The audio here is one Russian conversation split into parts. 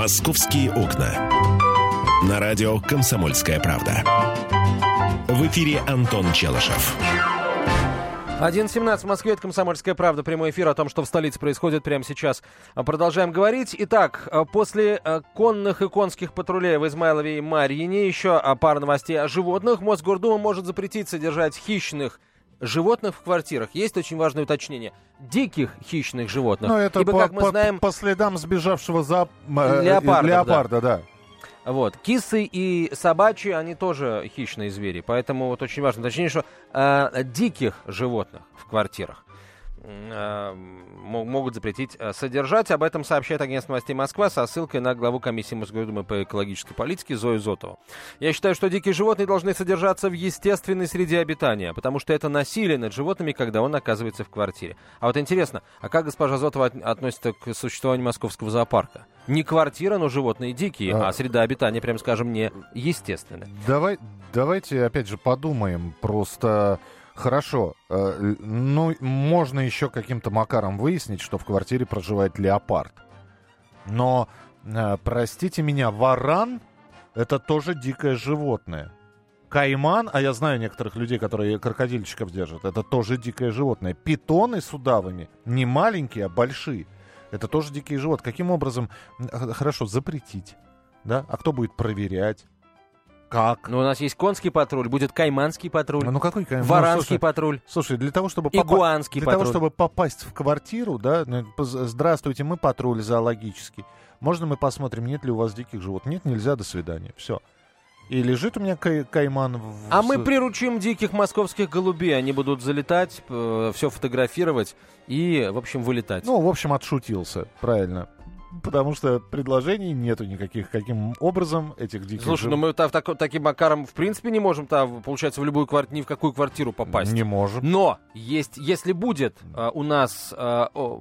«Московские окна». На радио «Комсомольская правда». В эфире Антон Челышев. 1.17 в Москве, это «Комсомольская правда». Прямой эфир о том, что в столице происходит прямо сейчас. Продолжаем говорить. Итак, после конных и конских патрулей в Измайлове и Марьине еще пара новостей о животных. Мосгордума может запретить содержать хищных животных в квартирах. Есть очень важное уточнение. Диких хищных животных. Но это Ибо, по, как мы по- знаем, по следам сбежавшего за э, Леопарда, леопарда, да. вот, кисы и собачьи, они тоже хищные звери. Поэтому вот очень важно уточнение, что э, диких животных в квартирах э, могут запретить э, содержать. Об этом сообщает агентство новостей Москва со ссылкой на главу комиссии Мосгордумы по экологической политике Зою Зотову. Я считаю, что дикие животные должны содержаться в естественной среде обитания, потому что это насилие над животными, когда он оказывается в квартире. А вот интересно, а как госпожа Зотова от- относится к существованию московского зоопарка? Не квартира, но животные дикие, А. а среда обитания, прям скажем, не естественная. Давай, давайте опять же подумаем. Просто хорошо. э, ну, можно еще каким-то макаром выяснить, что в квартире проживает леопард. Но, э, простите меня, варан это тоже дикое животное. Кайман, а я знаю некоторых людей, которые крокодильчиков держат, это тоже дикое животное. Питоны с удавами не маленькие, а большие. Это тоже дикие животные. Каким образом, хорошо, запретить? Да? А кто будет проверять? Как? Но у нас есть конский патруль, будет кайманский патруль, Ну какой кайм? Ну, варанский слушай, патруль, Слушай, для того, чтобы попа- игуанский для патруль. того, чтобы попасть в квартиру, да, ну, здравствуйте, мы патруль зоологический. Можно мы посмотрим, нет ли у вас диких животных? Нет, нельзя, до свидания. Все. И лежит у меня кай- кайман в... А мы приручим диких московских голубей. Они будут залетать, все фотографировать и, в общем, вылетать. Ну, в общем, отшутился, правильно. Потому что предложений нету никаких, каким образом этих диких Слушай, ну жив- мы так, так- таким макаром в принципе не можем, там, получается, в любую квартиру, ни в какую квартиру попасть. Не можем. Но есть, если будет э, у нас э, о,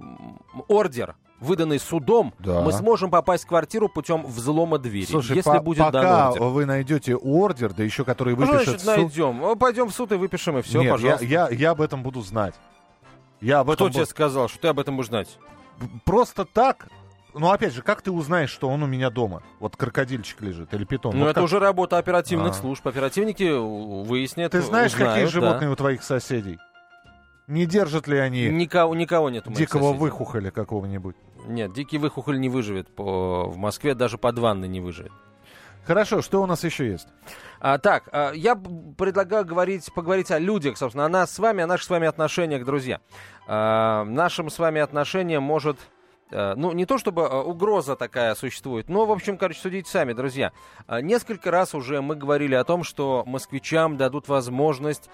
ордер, выданный судом, Да. мы сможем попасть в квартиру путем взлома двери. Слушай, если по- будет пока ордер. вы найдете ордер, да еще который Ну, выпишет значит, суд- найдем. Ну, Пойдем в суд и выпишем, и все, Нет, я, пожалуйста. я, я об этом буду знать. Я об Кто этом тебе бу- сказал, что ты об этом будешь знать? Просто так. Ну, опять же, как ты узнаешь, что он у меня дома? Вот крокодильчик лежит или питон. Ну, Вот это как- уже работа оперативных А. служб. Оперативники выяснят, Ты знаешь, узнают, какие да. животные у твоих соседей? Не держат ли они Никого, никого нет у дикого соседей. выхухоля какого-нибудь? Нет, дикий выхухоль не выживет по... в Москве, даже под ванной не выживет. Хорошо, что у нас еще есть? А, так, а, я предлагаю говорить, поговорить о людях, собственно, о нас с вами, о наших с вами отношениях, друзья. А, нашим с вами отношениям может... а, Ну, не то чтобы а, угроза такая существует, но, в общем, короче, судите сами, друзья. А, Несколько раз уже мы говорили о том, что москвичам дадут возможность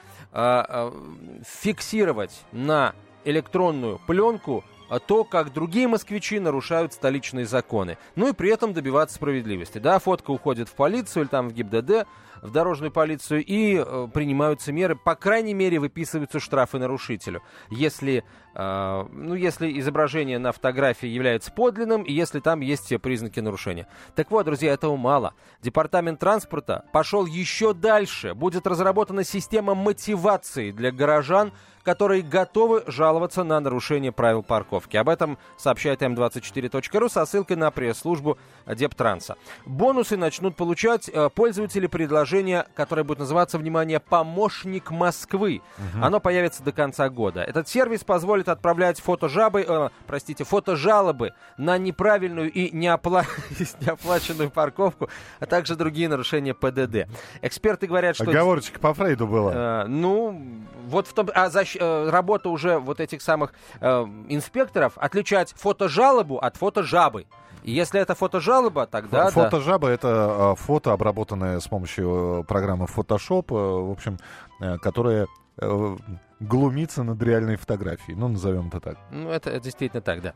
фиксировать на электронную пленку то, как другие москвичи нарушают столичные законы. Ну и при этом добиваться справедливости. Да, фотка уходит в полицию или там в ГИБДД, в дорожную полицию, и э, принимаются меры, по крайней мере, выписываются штрафы нарушителю. Если, э, ну, если изображение на фотографии является подлинным, и если там есть все признаки нарушения. Так вот, друзья, этого мало. Департамент транспорта пошел еще дальше. Будет разработана система мотивации для горожан, которые готовы жаловаться на нарушение правил парковки. Об этом сообщает М24.ру со ссылкой на пресс-службу Дептранса. Бонусы начнут получать э, пользователи предложения, которое будет называться, внимание, «Помощник Москвы». Оно появится до конца года. Этот сервис позволит отправлять фотожабы, э, простите, фотожалобы на неправильную и неопла- неоплаченную парковку, а также другие нарушения ПДД. Эксперты говорят, что... Оговорочка по Фрейду была. Э, ну, вот в том, а защ- э, работа уже вот этих самых э, инспекторов отличать фотожалобу от фотожабы. И если это фотожалоба, тогда Фото да. это э, фото, обработанное с помощью э, программы Photoshop, э, в общем, э, которая э, глумится над реальной фотографией. Ну, назовем это так. Ну, это, это действительно так, да.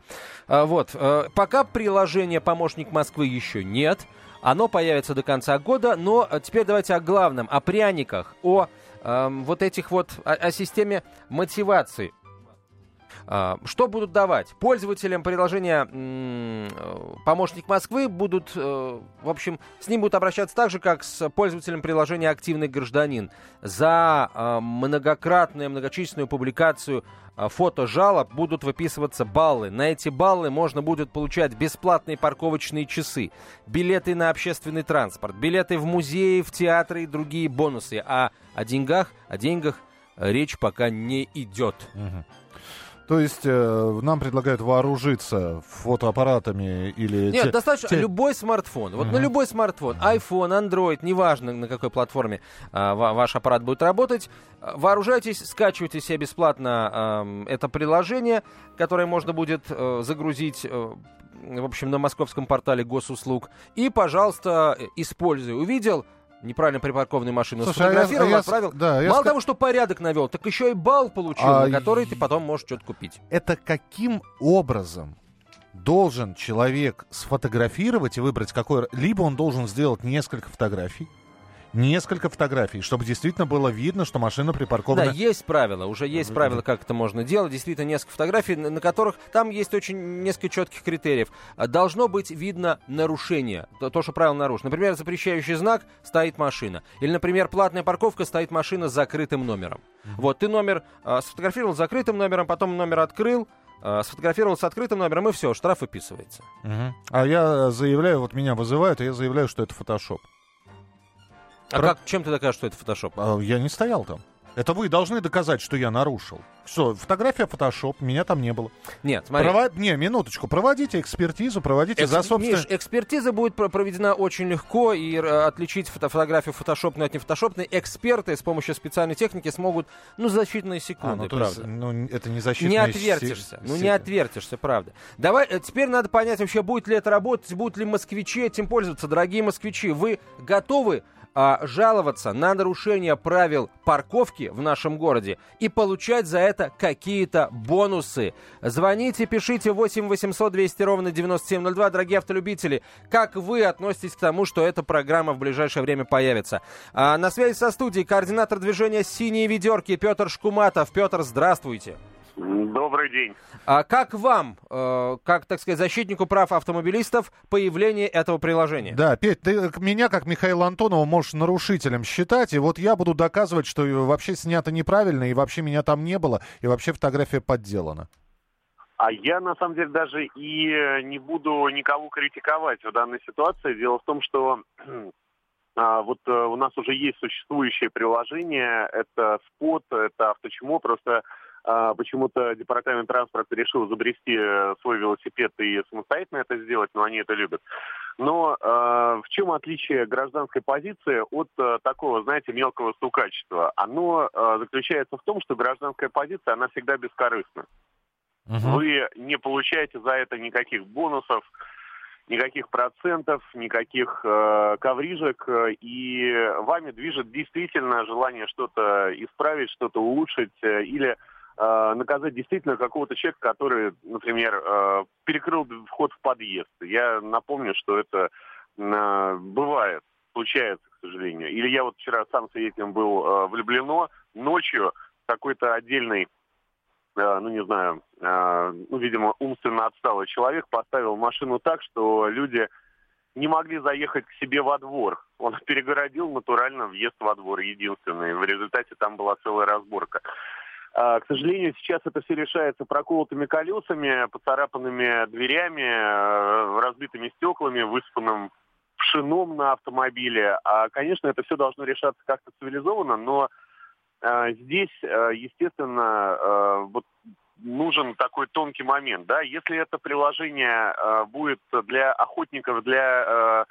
А, вот, э, пока приложение «Помощник Москвы» еще нет. Оно появится до конца года, но э, теперь давайте о главном, о пряниках, о эм, вот этих вот, о, о системе мотивации. А, что будут давать? Пользователям приложения «Помощник Москвы» будут, э, в общем, с ним будут обращаться так же, как с пользователем приложения «Активный гражданин». За а, многократную, многочисленную публикацию фото жалоб будут выписываться баллы. На эти баллы можно будет получать бесплатные парковочные часы, билеты на общественный транспорт, билеты в музеи, в театры и другие бонусы. А о деньгах, о деньгах речь пока не идет. Угу. То есть э, нам предлагают вооружиться фотоаппаратами или... Нет, те, достаточно те... любой смартфон. Вот uh-huh. на любой смартфон, iPhone, Android, неважно на какой платформе э, ваш аппарат будет работать, вооружайтесь, скачивайте себе бесплатно э, это приложение, которое можно будет э, загрузить... Э, в общем, на московском портале госуслуг. И, пожалуйста, используй. Увидел, неправильно припаркованную машину Слушай, сфотографировал, а я, отправил. Да, я Мало ск... того, что порядок навел, так еще и балл получил, а на который ты потом можешь что-то купить. Это каким образом должен человек сфотографировать и выбрать какой... Либо он должен сделать несколько фотографий, несколько фотографий, чтобы действительно было видно, что машина припаркована. Да, есть правила, уже есть правила, как это можно делать. Действительно, несколько фотографий, на которых там есть очень несколько четких критериев. А, должно быть видно нарушение, то, то что правило нарушено. Например, запрещающий знак стоит машина. Или, например, платная парковка стоит машина с закрытым номером. Mm-hmm. Вот, ты номер э, сфотографировал с закрытым номером, потом номер открыл, э, сфотографировал с открытым номером, и все, штраф выписывается. Угу. А я заявляю, вот меня вызывают, и я заявляю, что это фотошоп. А Про... как, чем ты докажешь, что это фотошоп? А, я не стоял там. Это вы должны доказать, что я нарушил. Что, фотография фотошоп, меня там не было. Нет, смотри. Провод... Не, минуточку, проводите экспертизу, проводите Экс... за собственно... Миш, экспертиза будет проведена очень легко, и э, отличить фото фотографию фотошопную от нефотошопной эксперты с помощью специальной техники смогут, ну, за считанные секунды, а, ну, правда. Есть, ну, это не защитные Не отвертишься, ну, не отвертишься, правда. Давай, э, теперь надо понять вообще, будет ли это работать, будут ли москвичи этим пользоваться. Дорогие москвичи, вы готовы а, жаловаться на нарушение правил парковки в нашем городе и получать за это какие-то бонусы. Звоните, пишите 8 800 200 ровно 9702. Дорогие автолюбители, как вы относитесь к тому, что эта программа в ближайшее время появится? А, на связи со студией координатор движения «Синие ведерки» Петр Шкуматов. Петр, здравствуйте. Добрый день. А как вам, э, как, так сказать, защитнику прав автомобилистов, появление этого приложения? Да, Петь, ты меня, как Михаил Антонова, можешь нарушителем считать, и вот я буду доказывать, что вообще снято неправильно, и вообще меня там не было, и вообще фотография подделана. А я, на самом деле, даже и не буду никого критиковать в данной ситуации. Дело в том, что а, вот э, у нас уже есть существующее приложение, это спот, это авточмо, просто почему-то департамент транспорта решил изобрести э, свой велосипед и самостоятельно это сделать, но они это любят. Но э, в чем отличие гражданской позиции от э, такого, знаете, мелкого стукачества? Оно э, заключается в том, что гражданская позиция, она всегда бескорыстна. Угу. Вы не получаете за это никаких бонусов, никаких процентов, никаких э, коврижек, э, и вами движет действительно желание что-то исправить, что-то улучшить, э, или э, наказать действительно какого-то человека, который, например, э, перекрыл вход в подъезд. Я напомню, что это э, бывает, случается, к сожалению. Или я вот вчера сам свидетелем был э, влюблено ночью какой-то отдельный э, ну не знаю, э, ну, видимо, умственно отсталый человек поставил машину так, что люди не могли заехать к себе во двор. Он перегородил натурально въезд во двор единственный. В результате там была целая разборка. А, к сожалению, сейчас это все решается проколотыми колесами, поцарапанными дверями, э, разбитыми стеклами, выспанным пшеном на автомобиле. А, конечно, это все должно решаться как-то цивилизованно, но э, здесь, э, естественно, вот нужен такой тонкий момент, да, если это приложение будет для охотников, для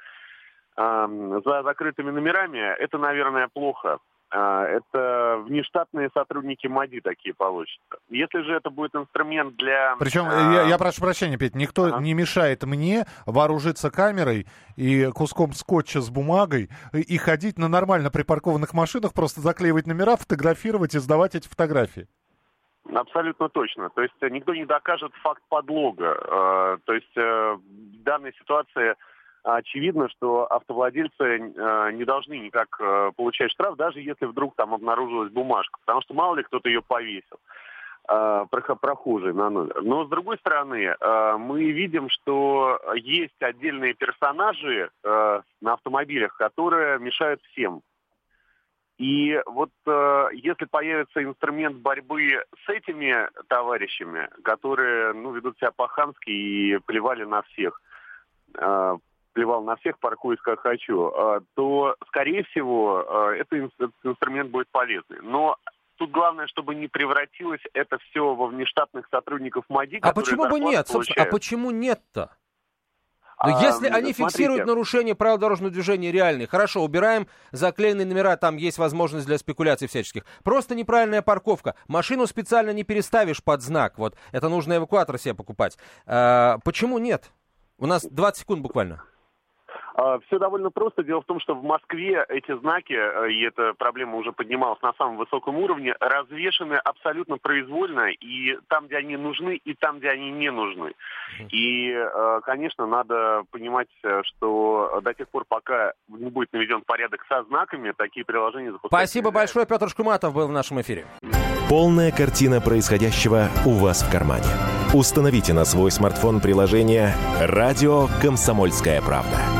за закрытыми номерами, это, наверное, плохо. А, это внештатные сотрудники МАДИ такие получатся. Если же это будет инструмент для... Причем, а... я, я прошу прощения, Петь, никто ага. не мешает мне вооружиться камерой и куском скотча с бумагой и ходить на нормально припаркованных машинах, просто заклеивать номера, фотографировать и сдавать эти фотографии. Абсолютно точно. То есть э, никто не докажет факт подлога. А, то есть э, в данной ситуации очевидно, что автовладельцы э, не должны никак э, получать штраф, даже если вдруг там обнаружилась бумажка, потому что мало ли кто-то ее повесил. э, прохожий на номер. Но, с другой стороны, мы видим, что есть отдельные персонажи на автомобилях, которые мешают всем. И вот если появится инструмент борьбы с этими товарищами, которые ну, ведут себя по-хамски и плевали на всех, плевал на всех, паркуюсь как хочу, э, то, скорее всего, э, этот инструмент будет полезный. Но тут главное, чтобы не превратилось это все во внештатных сотрудников МАДИ, А почему бы нет? Собственно, а почему нет-то? Но а, если они смотрите. фиксируют нарушение правил дорожного движения реальные, хорошо, убираем заклеенные номера, там есть возможность для спекуляций всяческих. Просто неправильная парковка. Машину специально не переставишь под знак. Вот, это нужно эвакуатор себе покупать. А, почему нет? У нас 20 секунд буквально. А, Все довольно просто. Дело в том, что в Москве эти знаки, э, и эта проблема уже поднималась на самом высоком уровне, развешены абсолютно произвольно, и там, где они нужны, и там, где они не нужны. И, э, конечно, надо понимать, э, что до тех пор, пока не будет наведен порядок со знаками, такие приложения запускать Спасибо большое. Петр Шкуматов был в нашем эфире. Полная картина происходящего у вас в кармане. Установите на свой смартфон приложение «Радио Комсомольская правда».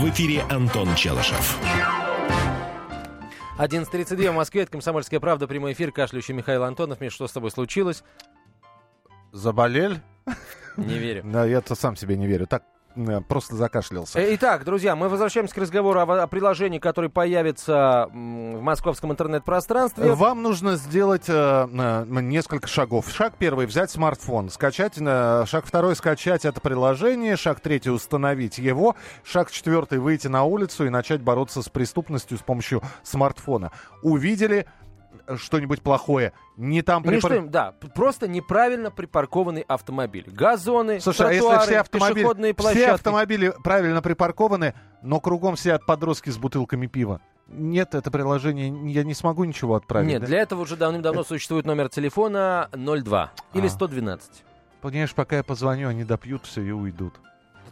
В эфире Антон Челышев. 11.32 в Москве. Это «Комсомольская правда». Прямой эфир. Кашляющий Михаил Антонов. Миш, что с тобой случилось? Заболел? Не верю. Да, я-то сам себе не верю. Так, просто закашлялся. Э, итак, друзья, мы возвращаемся к разговору о, о приложении, которое появится в московском интернет-пространстве. Вам нужно сделать э, э, несколько шагов. Шаг первый — взять смартфон, скачать. Э, шаг второй — скачать это приложение. Шаг третий — установить его. Шаг четвертый — выйти на улицу и начать бороться с преступностью с помощью смартфона. Увидели — что-нибудь плохое. Не там припар... Не что, да, просто неправильно припаркованный автомобиль. Газоны, Слушай, тротуары, а если все автомобили, пешеходные площадки. Все автомобили правильно припаркованы, но кругом сидят подростки с бутылками пива. Нет, это приложение, я не смогу ничего отправить. Нет, да? для этого уже давным-давно существует номер телефона 02 или 112. А. Понимаешь, пока я позвоню, они допьют все и уйдут.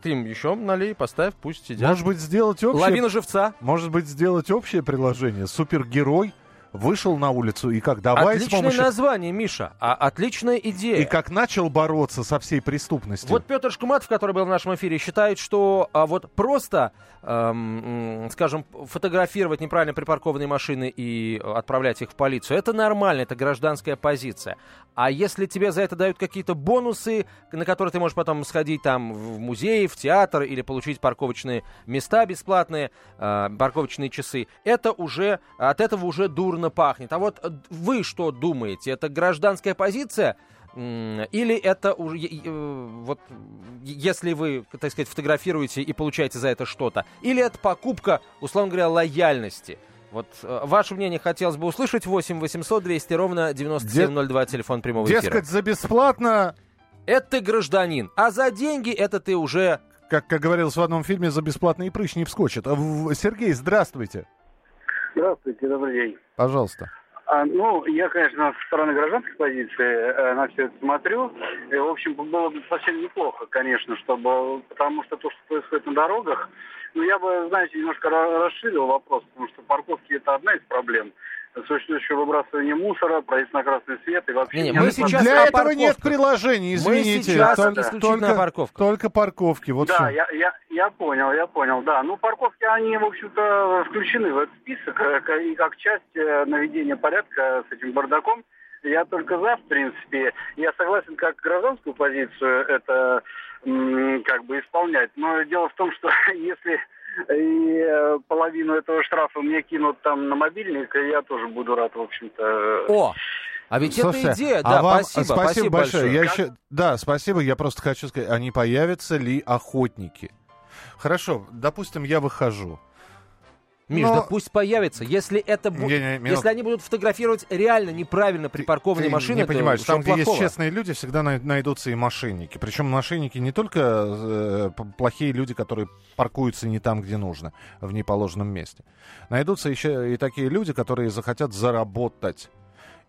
Ты им еще налей, поставь, пусть сидят. Может быть, сделать общее... Лавина живца. Может быть, сделать общее приложение. Супергерой вышел на улицу и как давай Отличное с помощью... название, Миша, а отличная идея. И как начал бороться со всей преступностью. Вот Петр Шкуматов, который был в нашем эфире, считает, что а, вот просто, эм, скажем, фотографировать неправильно припаркованные машины и отправлять их в полицию, это нормально, это гражданская позиция. А если тебе за это дают какие-то бонусы, на которые ты можешь потом сходить там в музей, в театр или получить парковочные места бесплатные, э, парковочные часы, это уже, от этого уже дурно дурно пахнет. А вот э, вы что думаете? Это гражданская позиция? Или это уже, вот, если вы, так сказать, фотографируете и получаете за это что-то, или это покупка, условно говоря, лояльности? Вот э, ваше мнение хотелось бы услышать. 8 800 200 ровно 9702, Дет... телефон прямого эфира. Дескать, за бесплатно... Это ты гражданин, а за деньги это ты уже... Как, как говорилось в одном фильме, за бесплатный прыщ не вскочит. Сергей, здравствуйте. Здравствуйте, добрый день. Пожалуйста. А, ну, я, конечно, со стороны гражданской позиции э, на все это смотрю. И, в общем, было бы совсем неплохо, конечно, чтобы... Потому что то, что происходит на дорогах, ну, я бы, знаете, немножко расширил вопрос, потому что парковки – это одна из проблем существующее выбрасывание мусора, проезд на красный свет и вообще... Не, не, мы сейчас Для этого нет приложений, извините. Мы сейчас только, исключительно парковка. Только парковки, вот Да, я, я, я понял, я понял, да. Ну, парковки, они, в общем-то, включены в этот список, э, и как часть э, наведения порядка с этим бардаком. Я только за, в принципе. Я согласен, как гражданскую позицию это как бы исполнять. Но дело в том, что если и э, половину этого штрафа мне кинут там на мобильник, и я тоже буду рад, в общем-то. О! А ведь Слушай, это идея, а да, вам, спасибо, спасибо, спасибо большое. большое. Я еще, да, спасибо, я просто хочу сказать, а не появятся ли охотники? Хорошо, допустим, я выхожу. Миш, Но- да пусть появится. Если это бу- Не, не, если они будут фотографировать реально неправильно припаркованные Ты машины, не понимаешь, что там, где есть плохого? честные люди, всегда най- найдутся и мошенники. Причем мошенники не только э, плохие люди, которые паркуются не там, где нужно, в неположенном месте. Найдутся еще и такие люди, которые захотят заработать.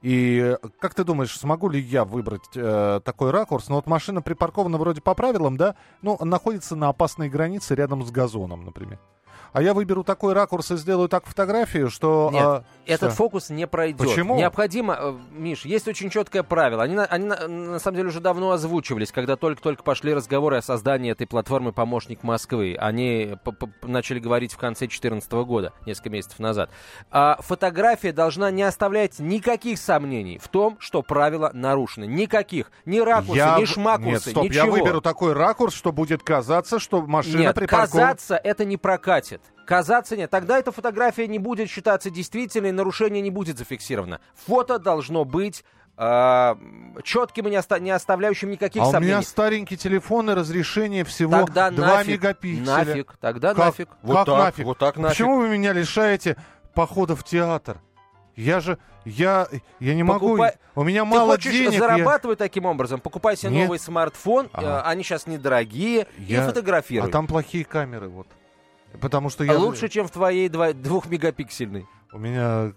И э, как ты думаешь, смогу ли я выбрать э, такой ракурс? Ну вот машина припаркована вроде по правилам, да? Ну, находится на опасной границе рядом с газоном, например. А я выберу такой ракурс и сделаю так фотографию, что... Нет, а, Этот фокус не пройдет. Почему? Необходимо, э, Миш, есть очень четкое правило. Они, на, они на, на самом деле уже давно озвучивались, когда только-только пошли разговоры о создании этой платформы «Помощник Москвы». Они начали говорить в конце 2014 года, несколько месяцев назад. А фотография должна не оставлять никаких сомнений в том, что правила нарушены. Никаких. Ни ракурсы, Я ни шмакурсы, Нет, стоп, ничего. я выберу такой ракурс, что будет казаться, что машина Нет, припаркована... казаться это не прокатит. Казаться нет. Тогда эта фотография не будет считаться действительной, нарушение не будет зафиксировано. Фото должно быть э, четким и не, оста- не оставляющим никаких А у сомнений. меня старенький телефон и разрешение всего Тогда 2 нафиг, мегапикселя. нафиг, тогда Как, нафиг. как нафиг? вот так нафиг. Почему вы меня лишаете похода в театр? Я же, я, я не могу, Покупай- у меня Ты мало хочешь денег. я- зарабатывать таким образом? Покупай себе Нет. новый смартфон, э, Ага. они сейчас недорогие, Я- и фотографируй. А там плохие камеры, вот. Потому что я... Лучше, чем в твоей два- двухмегапиксельной. У меня,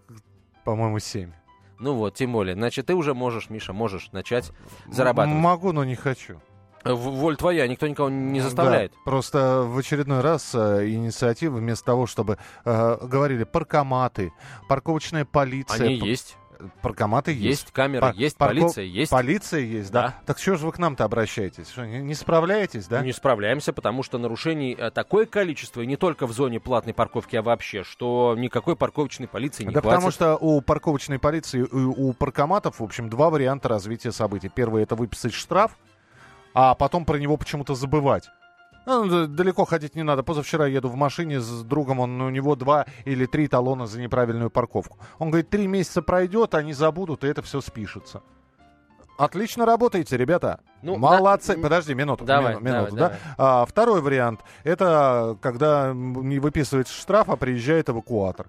по-моему, 7. Ну вот, тем более. Значит, ты уже можешь, Миша, можешь начать зарабатывать. Могу, но не хочу. Воль твоя, никто никого не заставляет. Да, просто в очередной раз э, инициатива вместо того, чтобы э, говорили паркоматы, парковочная полиция. Они есть. Паркоматы есть. Есть камеры, Пар- есть парко- полиция, есть. Полиция есть, да. Да. Так что же вы к нам-то обращаетесь? Что, не, не справляетесь, да? Не справляемся, потому что нарушений э, такое количество, и не только в зоне платной парковки, а вообще, что никакой парковочной полиции не да хватит. потому что у парковочной полиции, и у паркоматов, в общем, два варианта развития событий. Первый это выписать штраф, а потом про него почему-то забывать. Ну, д- далеко ходить не надо. Позавчера еду в машине с другом, он, у него два или три талона за неправильную парковку. Он говорит, три месяца пройдет, они забудут, и это все спишется. Отлично работаете, ребята. Ну, Молодцы. на- Подожди, минуту. Давай, мину- минуту, давай, да? давай. А, второй вариант. Это когда не выписывается штраф, а приезжает эвакуатор.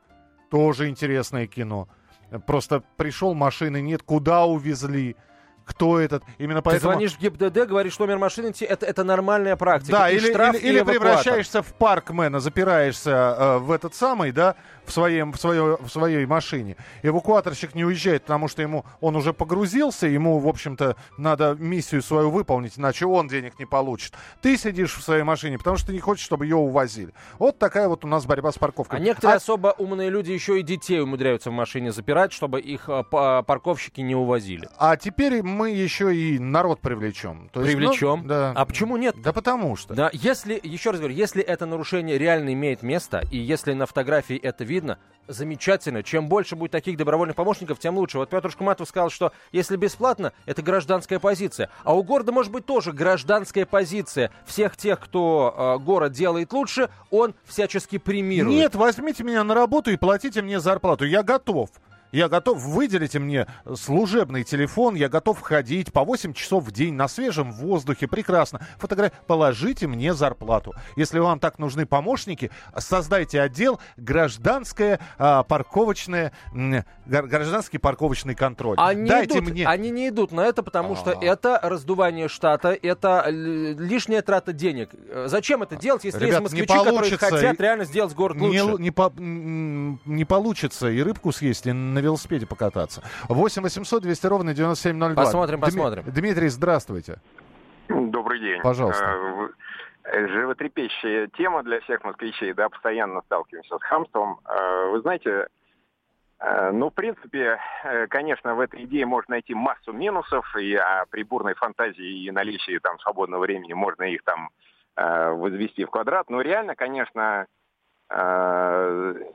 Тоже интересное кино. Просто пришел, машины нет, куда увезли, кто этот. Именно Ты поэтому... звонишь в ГИБДД, говоришь номер машины, это, это нормальная практика. Да, И или, штраф, или, или превращаешься в паркмена, запираешься э, в этот самый, да, в, своем, в, свое, в своей машине. Эвакуаторщик не уезжает, потому что ему он уже погрузился, ему, в общем-то, надо миссию свою выполнить, иначе он денег не получит. Ты сидишь в своей машине, потому что ты не хочешь, чтобы ее увозили. Вот такая вот у нас борьба с парковкой. А некоторые особо умные люди еще и детей умудряются в машине запирать, чтобы их э, па- парковщики не увозили. А теперь мы еще и народ привлечем. То есть, ну, Привлечем. да. А почему нет? Да потому что. Да, если, еще раз говорю, если это нарушение реально имеет место, и если на фотографии это видно, замечательно. Чем больше будет таких добровольных помощников, тем лучше. Вот Петр Шкуматов сказал, что если бесплатно, это гражданская позиция. А у города может быть тоже гражданская позиция. Всех тех, кто э, город делает лучше, он всячески премирует. Нет, возьмите меня на работу и платите мне зарплату. Я готов. Я готов, выделите мне служебный телефон, я готов ходить по 8 часов в день на свежем воздухе, прекрасно. Фотограф... Положите мне зарплату. Если вам так нужны помощники, создайте отдел гражданское а, парковочное, гражданский парковочный контроль. Они, Дайте идут, мне... они не идут на это, потому что А. это раздувание штата, это лишняя трата денег. Э, Зачем это делать, если Ребят, есть не москвичи, которые хотят реально сделать город Не, лучше? л- не, по- не получится и рыбку съесть, и велосипеде покататься. 8 800 200 ровно 9702. Посмотрим, Дми- посмотрим. Дмитрий, здравствуйте. Добрый день. Пожалуйста. Э, э, Животрепещущая тема для всех москвичей, да, постоянно сталкиваемся с хамством. Э, Вы знаете, ну, в принципе, конечно, в этой идее можно найти массу минусов, и о при бурной фантазии и наличии там свободного времени можно их там возвести в квадрат. Но реально, конечно,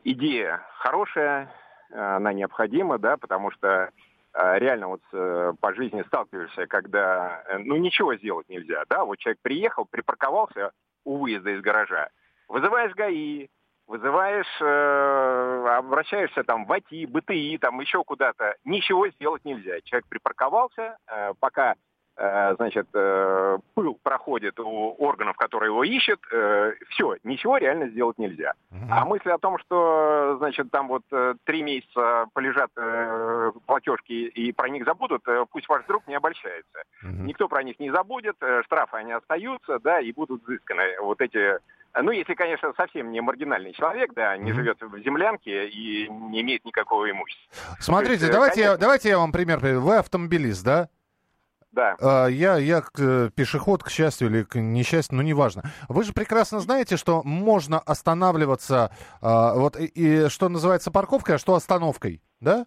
идея хорошая, она необходима, да, потому что э, реально вот э, по жизни сталкиваешься, когда э, ну ничего сделать нельзя, да, вот человек приехал, припарковался у выезда из гаража, вызываешь ГАИ, вызываешь, э, обращаешься там в АТИ, БТИ, там еще куда-то, ничего сделать нельзя. Человек припарковался, э, пока Э, значит, э, пыл проходит у органов, которые его ищут, э, все, ничего реально сделать нельзя. А мысль о том, что, значит, там вот три месяца полежат платежки и про них забудут, пусть ваш друг не обольщается. Никто про них не забудет, штрафы они остаются, да, и будут взысканы вот эти ну, если, конечно, совсем не маргинальный человек, да, не живет в землянке и не имеет никакого имущества. Смотрите, есть, давайте, конечно... я, давайте я вам пример приведу. Вы автомобилист, да? Да. А, я, я э, пешеход, к счастью или к несчастью, ну неважно. Вы же прекрасно знаете, что можно останавливаться, а, вот и, и что называется парковкой, а что остановкой, да?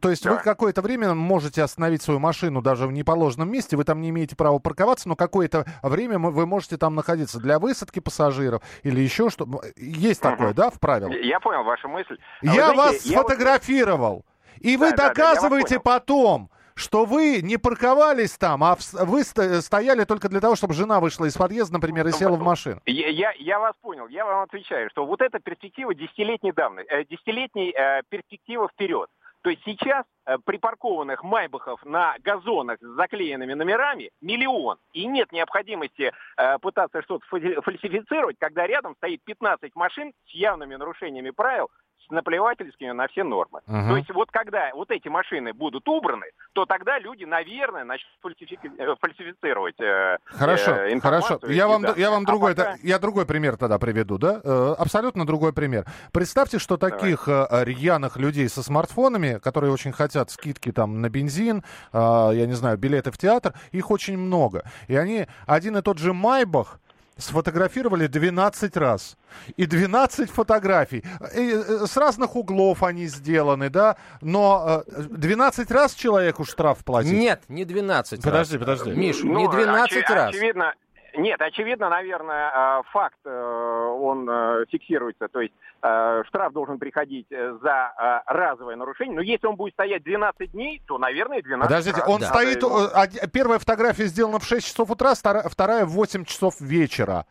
То есть да. вы какое-то время можете остановить свою машину даже в неположенном месте, вы там не имеете права парковаться, но какое-то время вы можете там находиться для высадки пассажиров или еще что. Есть угу. такое, да, в правилах? Я понял вашу мысль. А я знаете, вас я сфотографировал, вот... и вы да, доказываете да, потом что вы не парковались там, а вы стояли только для того, чтобы жена вышла из подъезда, например, и села в машину. Я, я, я вас понял. Я вам отвечаю, что вот эта перспектива десятилетней давности, э, десятилетней э, перспектива вперед. То есть сейчас э, припаркованных майбахов на газонах с заклеенными номерами миллион. И нет необходимости э, пытаться что-то фальсифицировать, когда рядом стоит 15 машин с явными нарушениями правил, наплевательскими на все нормы. Угу. То есть вот когда вот эти машины будут убраны, то тогда люди, наверное, начнут э, фальсифицировать э, Хорошо, э, хорошо. Я вам, да. я вам а другой, пока... я другой пример тогда приведу, да? Э, абсолютно другой пример. Представьте, что таких Давай. рьяных людей со смартфонами, которые очень хотят скидки там на бензин, я не знаю, билеты в театр, их очень много. И они один и тот же Майбах сфотографировали 12 раз. И 12 фотографий. И э, с разных углов они сделаны, да? Но 12 э, раз человеку штраф платить? Нет, не 12 Подожди, раз. подожди. Миш, ну, не 12 оч- раз. Очевидно, нет, очевидно, наверное, э, факт, э, он э, фиксируется. То есть штраф должен приходить за разовое нарушение. Но если он будет стоять 12 дней, то, наверное, 12 Подождите, раз. он да. стоит... Первая фотография сделана в 6 часов утра, вторая в 8 часов вечера.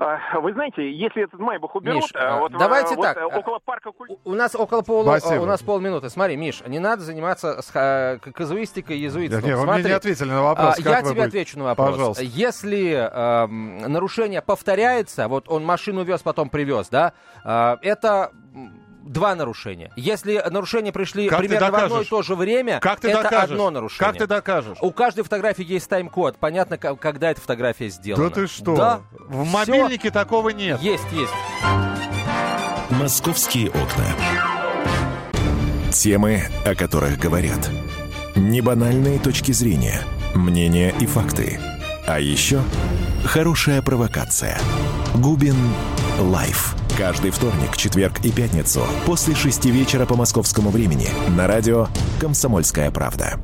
А, вы знаете, если этот Майбах уберут, Миш, а, вот, давайте вот, так. около парка У нас около полу, у нас полминуты. Смотри, Миш, не надо заниматься с, казуистикой, езуитством. Нет, вы мне не ответили на вопрос. А, я тебе будете? отвечу на вопрос. Пожалуйста. Если э, нарушение повторяется, вот он машину вез, потом привез, да, э, это два нарушения. Если нарушения пришли как примерно в одно и то же время, как ты это докажешь? одно нарушение. Как ты докажешь? У каждой фотографии есть тайм-код. Понятно, когда эта фотография сделана. Да ты что? Да. В мобильнике такого нет. Есть, есть. Московские окна. Темы, о которых говорят. Небанальные точки зрения, мнения и факты. А еще хорошая провокация. Губин Live. Каждый вторник, четверг и пятницу после шести вечера по московскому времени на радио «Комсомольская правда».